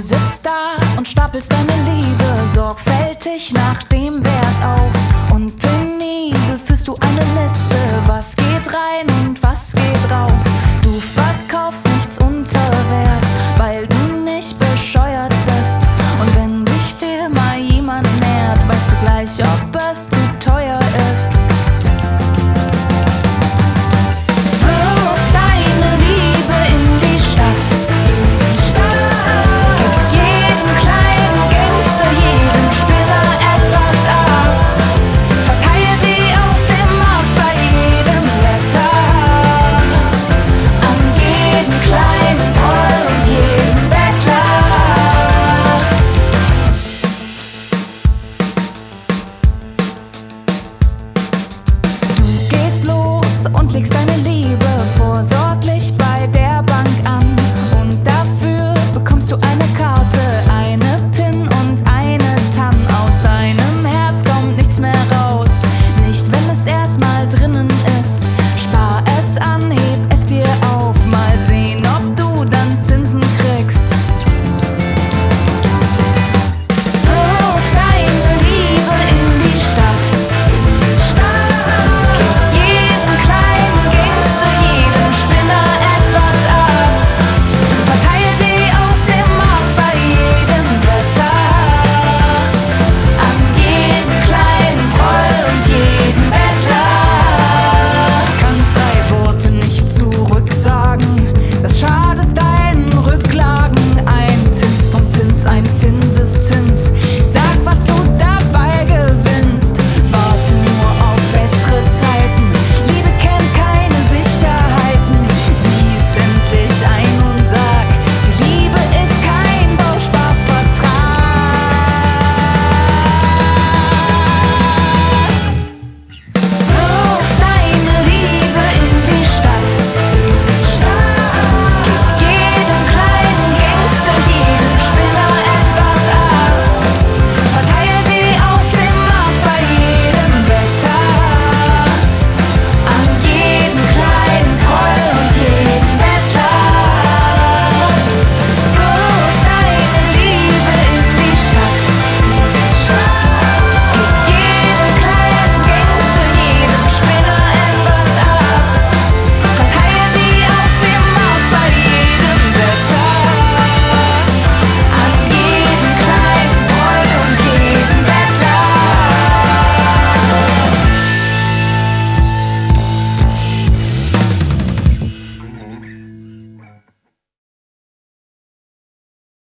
sitzt da und stapelst deine Liebe sorgfältig nach dem Wert auf.